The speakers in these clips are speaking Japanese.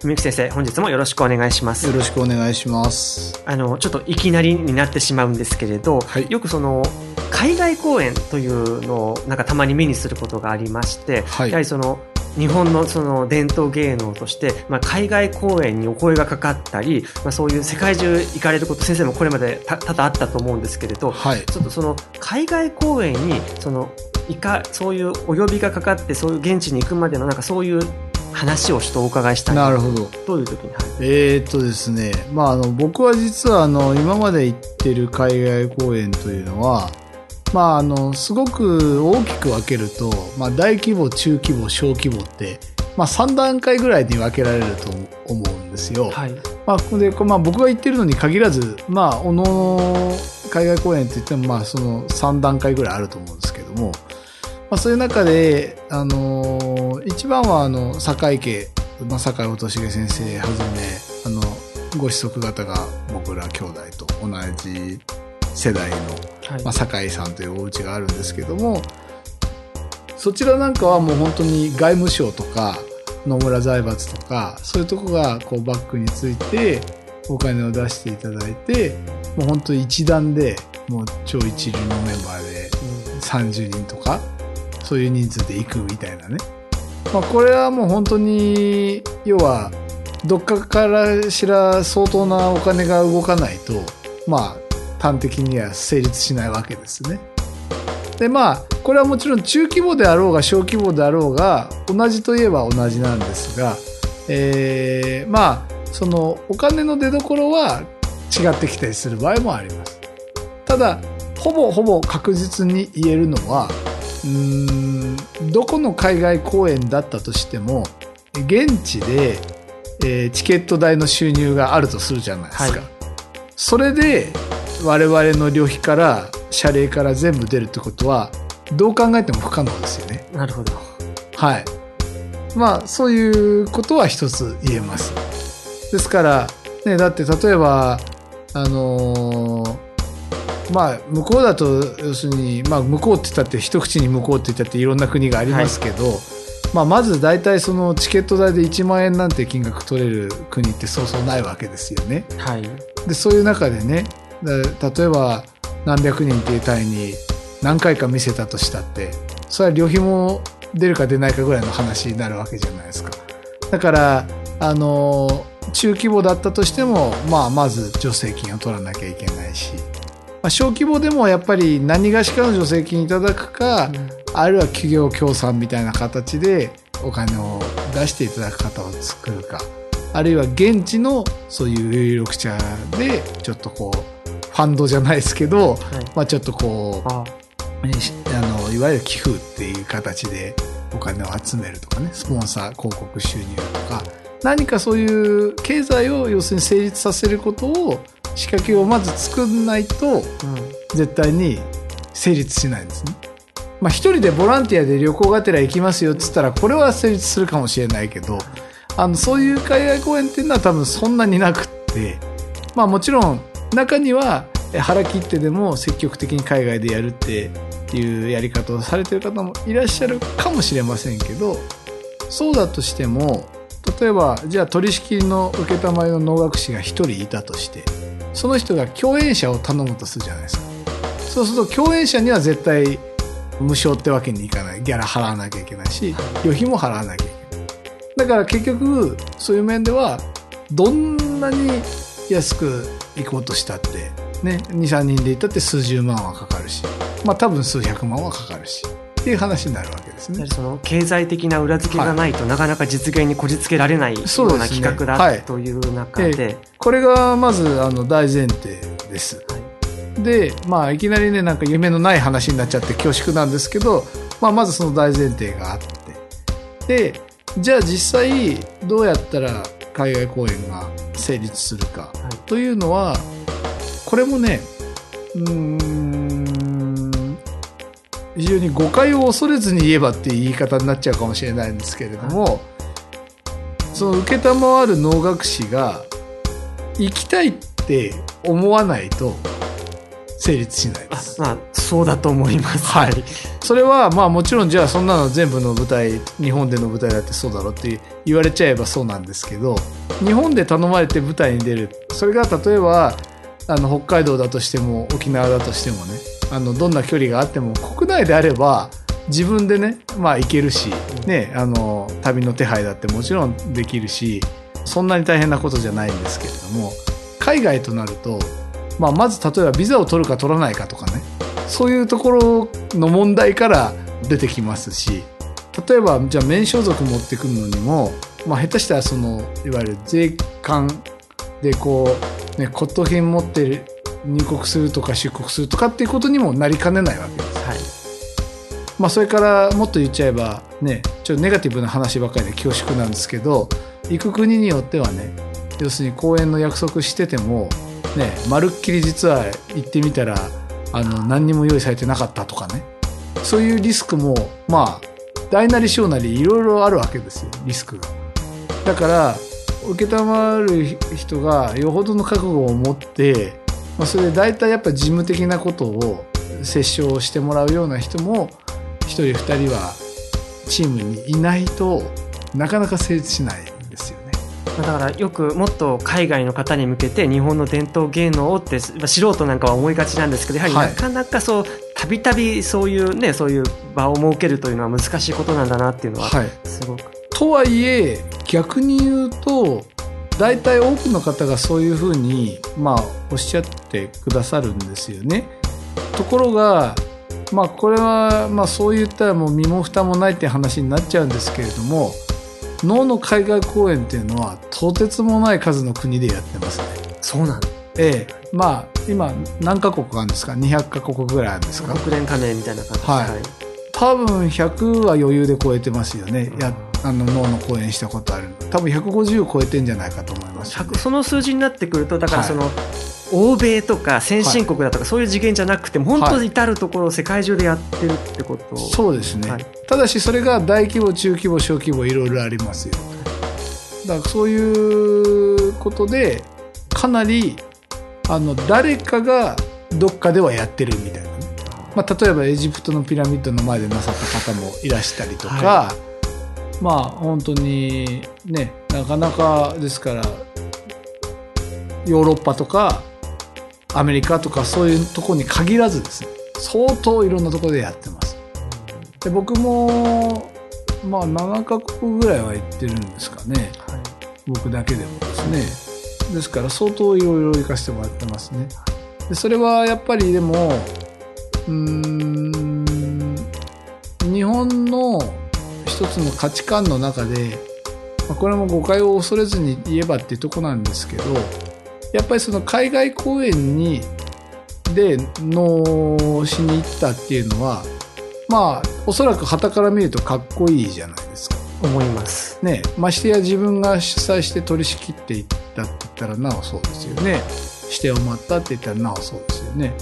先生本日もよろしくお願いします。よろしくお願いします。あのちょっといきなりになってしまうんですけれど、はい。よくその海外公演というのをなんかたまに目にすることがありまして、はい。やはりその日本のその伝統芸能として、まあ、海外公演にお声がかかったり、まあ、そういう世界中行かれること先生もこれまでた多々あったと思うんですけれど、はい。ちょっとその海外公演にそのいかそういうお呼びがかかってそういう現地に行くまでのなんかそういう話をちょっとお伺いしたい。なるほど。どういう時に、はいえーっとですねまああの僕は実はあの今まで行ってる海外公演というのはまああのすごく大きく分けると、まあ、大規模中規模小規模って、まあ、3段階ぐらいに分けられると思うんですよ。はい。まあ、で、まあ、僕が言ってるのに限らず、まあ、おのの海外公演って言っても、まあ、その3段階ぐらいあると思うんですけども、まあ、そういう中で、あのー一番は、あの、堺家、まあ、堺音重先生はじめ、あの、ご子息方が僕ら兄弟と同じ世代の、はい。まあ、堺さんというお家があるんですけども、そちらなんかはもう本当に外務省とか野村財閥とかそういうとこがこうバックについてお金を出していただいてもう本当一段でもう超一流のメンバーで30人とかそういう人数で行くみたいなね、まあ、これはもう本当に要はどっかからしら相当なお金が動かないとまあ端的には成立しないわけですね。でまあこれはもちろん中規模であろうが小規模であろうが同じといえば同じなんですが、えーまあそのお金の出所は違ってきたりする場合もあります。ただほぼほぼ確実に言えるのはうーんどこの海外公演だったとしても現地で、えーチケット代の収入があるとするじゃないですか。はいそれで我々の旅費から謝礼から全部出るってことはどう考えても不可能ですよね。なるほどはい。まあそういうことは一つ言えます。ですから、ね、だって例えばあのーまあ向こうだと要するに、まあ、向こうって言ったって一口に向こうって言ったっていろんな国がありますけど、まあ、まず大体そのチケット代で1万円なんて金額取れる国ってそうそうないわけですよね。はい。でそういう中でねだ例えば何百人っていう単位に何回か見せたとしたってそれは旅費も出るか出ないかぐらいの話になるわけじゃないですか。だからあの中規模だったとしても、まあ、まず助成金を取らなきゃいけないし、まあ、小規模でもやっぱり何がしかの助成金いただくか、あるいは企業協賛みたいな形でお金を出していただく方を作るかあるいは現地のそういう有力者でちょっとこうファンドじゃないですけど、はい。まあ、ちょっとこうあのいわゆる寄付っていう形でお金を集めるとかねスポンサー広告収入とか何かそういう経済を要するに成立させることを仕掛けをまず作んないとうん絶対に成立しないんですね。まあ一人でボランティアで旅行がてら行きますよっつったらこれは成立するかもしれないけどあのそういう海外公演っていうのは多分そんなになくってまあもちろん中にはえ腹切ってでも積極的に海外でやるっていうやり方をされてる方もいらっしゃるかもしれませんけどそうだとしても例えばじゃあ取り仕切りの承りの能楽師が一人いたとしてその人が共演者を頼むとするじゃないですか。そうすると共演者には絶対無償ってわけにいかない。ギャラ払わなきゃいけないし旅費も払わなきゃいけない。だから結局そういう面ではどんなに安く行こうとしたって、ね、2、3人で行ったって数十万はかかるし、まあ多分数百万はかかるし、っていう話になるわけですね。その経済的な裏付けがないと、なかなか実現にこじつけられないよそううな企画だ、はい。という中えで、これがまずあの大前提です。はい。で、まあいきなりね、なんか夢のない話になっちゃって恐縮なんですけど、まあまずその大前提があって、で、じゃあ実際どうやったら海外公演が成立するかはい。というのは、これもね、うーん、非常に誤解を恐れずに言えばっていう言い方になっちゃうかもしれないんですけれども、その受けたまわる能楽師が行きたいって思わないと成立しないであす。まあ、そうだと思います。はいそれはまあもちろんじゃあそんなの全部の舞台日本での舞台だってそうだろうって言われちゃえばそうなんですけど日本で頼まれて舞台に出るそれが例えばあの北海道だとしても沖縄だとしてもねあのどんな距離があっても国内であれば自分でねまあ行けるし、ね、あの旅の手配だってもちろんできるしそんなに大変なことじゃないんですけれども海外となると、まあ、まず例えばビザを取るか取らないかとかねそういうところの問題から出てきますし例えばじゃあ免償族持ってくるのにも、まあ、下手したらそのいわゆる税関でこう、ね、骨董品持ってる入国するとか出国するとかっていうことにもなりかねないわけです。はい。まあ、それからもっと言っちゃえばねちょっとネガティブな話ばっかりで恐縮なんですけど行く国によってはね要するに公演の約束しててもねまるっきり実は行ってみたらあの何にも用意されてなかったとかねそういうリスクもまあ大なり小なりいろいろあるわけですよリスクが。だから承る人がよほどの覚悟を持って、まあ、それで大体やっぱ事務的なことを折衝してもらうような人も一人二人はチームにいないとなかなか成立しないんですよね。だからよくもっと海外の方に向けて日本の伝統芸能をってまあ素人なんかは思いがちなんですけどやはりはないかなかそうたびたびそういうねそういう場を設けるというのは難しいことなんだなっていうのははい、すごく、とはいえ逆に言うと大体多くの方がそういうふうにまあおっしゃってくださるんですよね。ところがまあこれはまあそう言ったらもう身も蓋もないって話になっちゃうんですけれども能の海外公演っていうのはとてつもない数の国でやってますね。そうなんええ、まあ今何カ国あるんですか？200カ国ぐらいあるんですか？国連加盟みたいな感じで、はい。多分100は余裕で超えてますよね。やあの脳の公演したことある。多分150超えてんじゃないかと思いますよね、100その数字になってくるとだからはい。その、欧米とか先進国だとか、そういう次元じゃなくて本当に至るところ世界中でやってるってこと。をそうですね、はい。ただしそれが大規模中規模小規模いろいろありますよ。だからそういうことでかなりあの誰かがどっかではやってるみたいな。ね、まあ、例えばエジプトのピラミッドの前でなさった方もいらしたりとか、はまあ本当にねなかなかですからヨーロッパとかアメリカとかそういうとこに限らずですね相当いろんなとこでやってます。で僕もまあ7カ国ぐらいは行ってるんですかね。はい僕だけでもですね。ですから相当いろいろ行かせてもらってますね。でそれはやっぱりでもうーん日本の一つの価値観の中でまあこれも誤解を恐れずに言えばっていうとこなんですけどやっぱりその海外公演にで能しに行ったっていうのはまあおそらく傍から見るとかっこいいじゃないですか。思います。ね、ましてや自分が主催して取り仕切っていったって言ったらなおそうですよね。指定を待ったって言ったらなおそうですよね。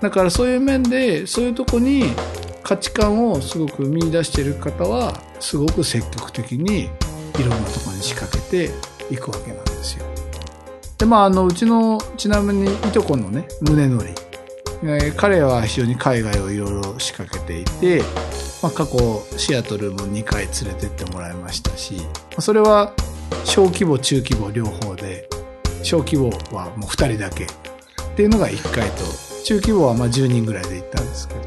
だからそういう面でそういうとこに価値観をすごく見出している方はすごく積極的にいろんなところに仕掛けていくわけなんですよ。でまああのうちのちなみにいとこのね宗則。えー彼は非常に海外をいろいろ仕掛けていて、まあ、過去シアトルも2回連れてってもらいましたしそれは小規模中規模両方で小規模はもう2人だけっていうのが1回と中規模はまあ10人ぐらいで行ったんですけど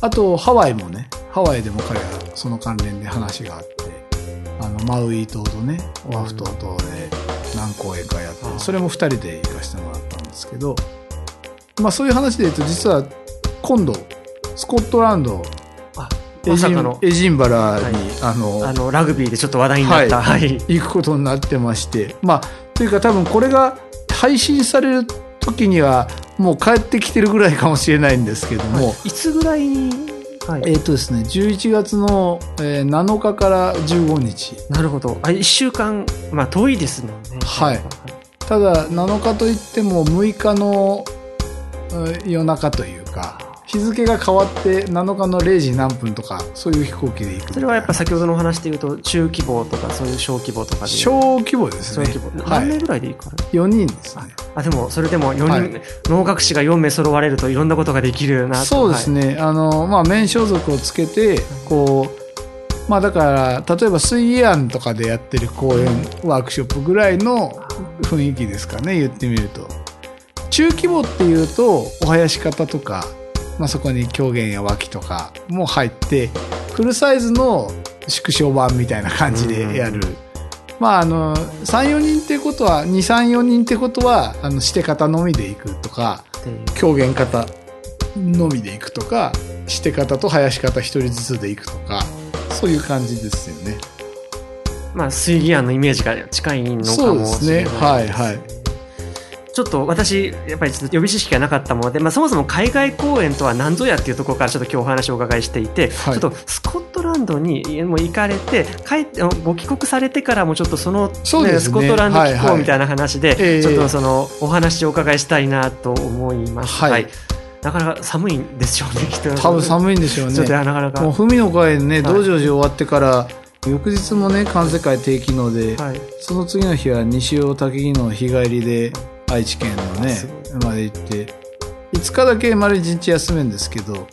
あとハワイもねハワイでも彼がその関連で話があってあのマウイ島とねオアフ島とで何公演かやってうん。それも2人で行かせてもらったんですけど、まあそういう話で言うと実は今度スコットランドあエジンまエジンバラに、はい。あのあのラグビーでちょっと話題になった、はい。行くことになってましてまあというか多分これが配信される時にはもう帰ってきてるぐらいかもしれないんですけども、いつぐらいに、はい。えっ、とですね11月の、えー7日から15日。なるほど。あ1週間まあ遠いですもんね。はい。ただ7日といっても6日のうん夜中というか日付が変わって7日の0時何分とかそういう飛行機で行くそれはやっぱ先ほどのお話で言うと中規模とかそういう小規模とかで。小規模ですね。小規模、はい。何名ぐらいでいいかな、4人ですね。あでもそれでも4人、はい。能楽師が4名揃われるといろんなことができるなと。そうですね、ね、あのまあ面装束をつけてこうまあだから例えば水泳庵とかでやってる公演ワークショップぐらいの雰囲気ですかね言ってみると。中規模っていうとお囃子方とか、まあ、そこに狂言や脇とかも入ってフルサイズの縮小版みたいな感じでやる、まああの34人っていうことは234人ってことはあのして方のみで行くとか狂言方のみで行くとかして方と囃子方一人ずつで行くとかそういう感じですよね。まあ水義案のイメージが近いのかそうでもすね。しれないはいはいちょっと私、やっぱりちょっと予備知識がなかったもので、まあ、そもそも海外公演とは何ぞやっていうところからちょっと今日お話をお伺いしていて、はいちょっとスコットランドにもう行かれて帰ってご帰国されてからもちょっとその、そうですねスコットランドはいはい機構みたいな話で、ええちょっとそのお話をお伺いしたいなと思います。はいなかなか寒いんでしょうね、きっと。多分寒いんでしょうちょっとね。なかなか。もう文の会ね、はい道成寺終わってから、翌日もね、関西会定期能で、はい。その次の日は西尾滝木の日帰りで愛知県のねすまで行って5日だけ丸一日休めんですけど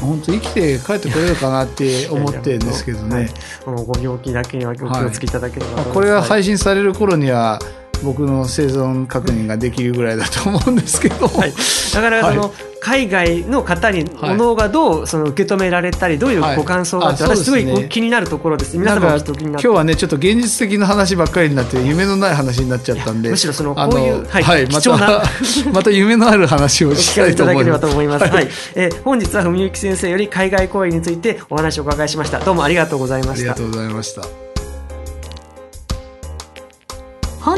本当生きて帰ってこれるかなって思ってるんですけどね。もうご病気だけにはお気をつけいただければと思いこれが配信される頃には僕の生存確認ができるぐらいだと思うんですけど、はい、だからその、はい海外の方にはいお能がどうその受け止められたりどういうはい。ご感想があって、あそうですね。私すごい気になるところです皆様もなんかきっと気になって。今日はねちょっと現実的な話ばっかりになって夢のない話になっちゃったんでむしろそのあこういうはいま貴重なた また夢のある話をおしたいただけれいと思いますばと思います。はい、えー本日は文幸先生より海外公演についてお話をお伺いしました。どうもありがとうございました。ありがと。うございました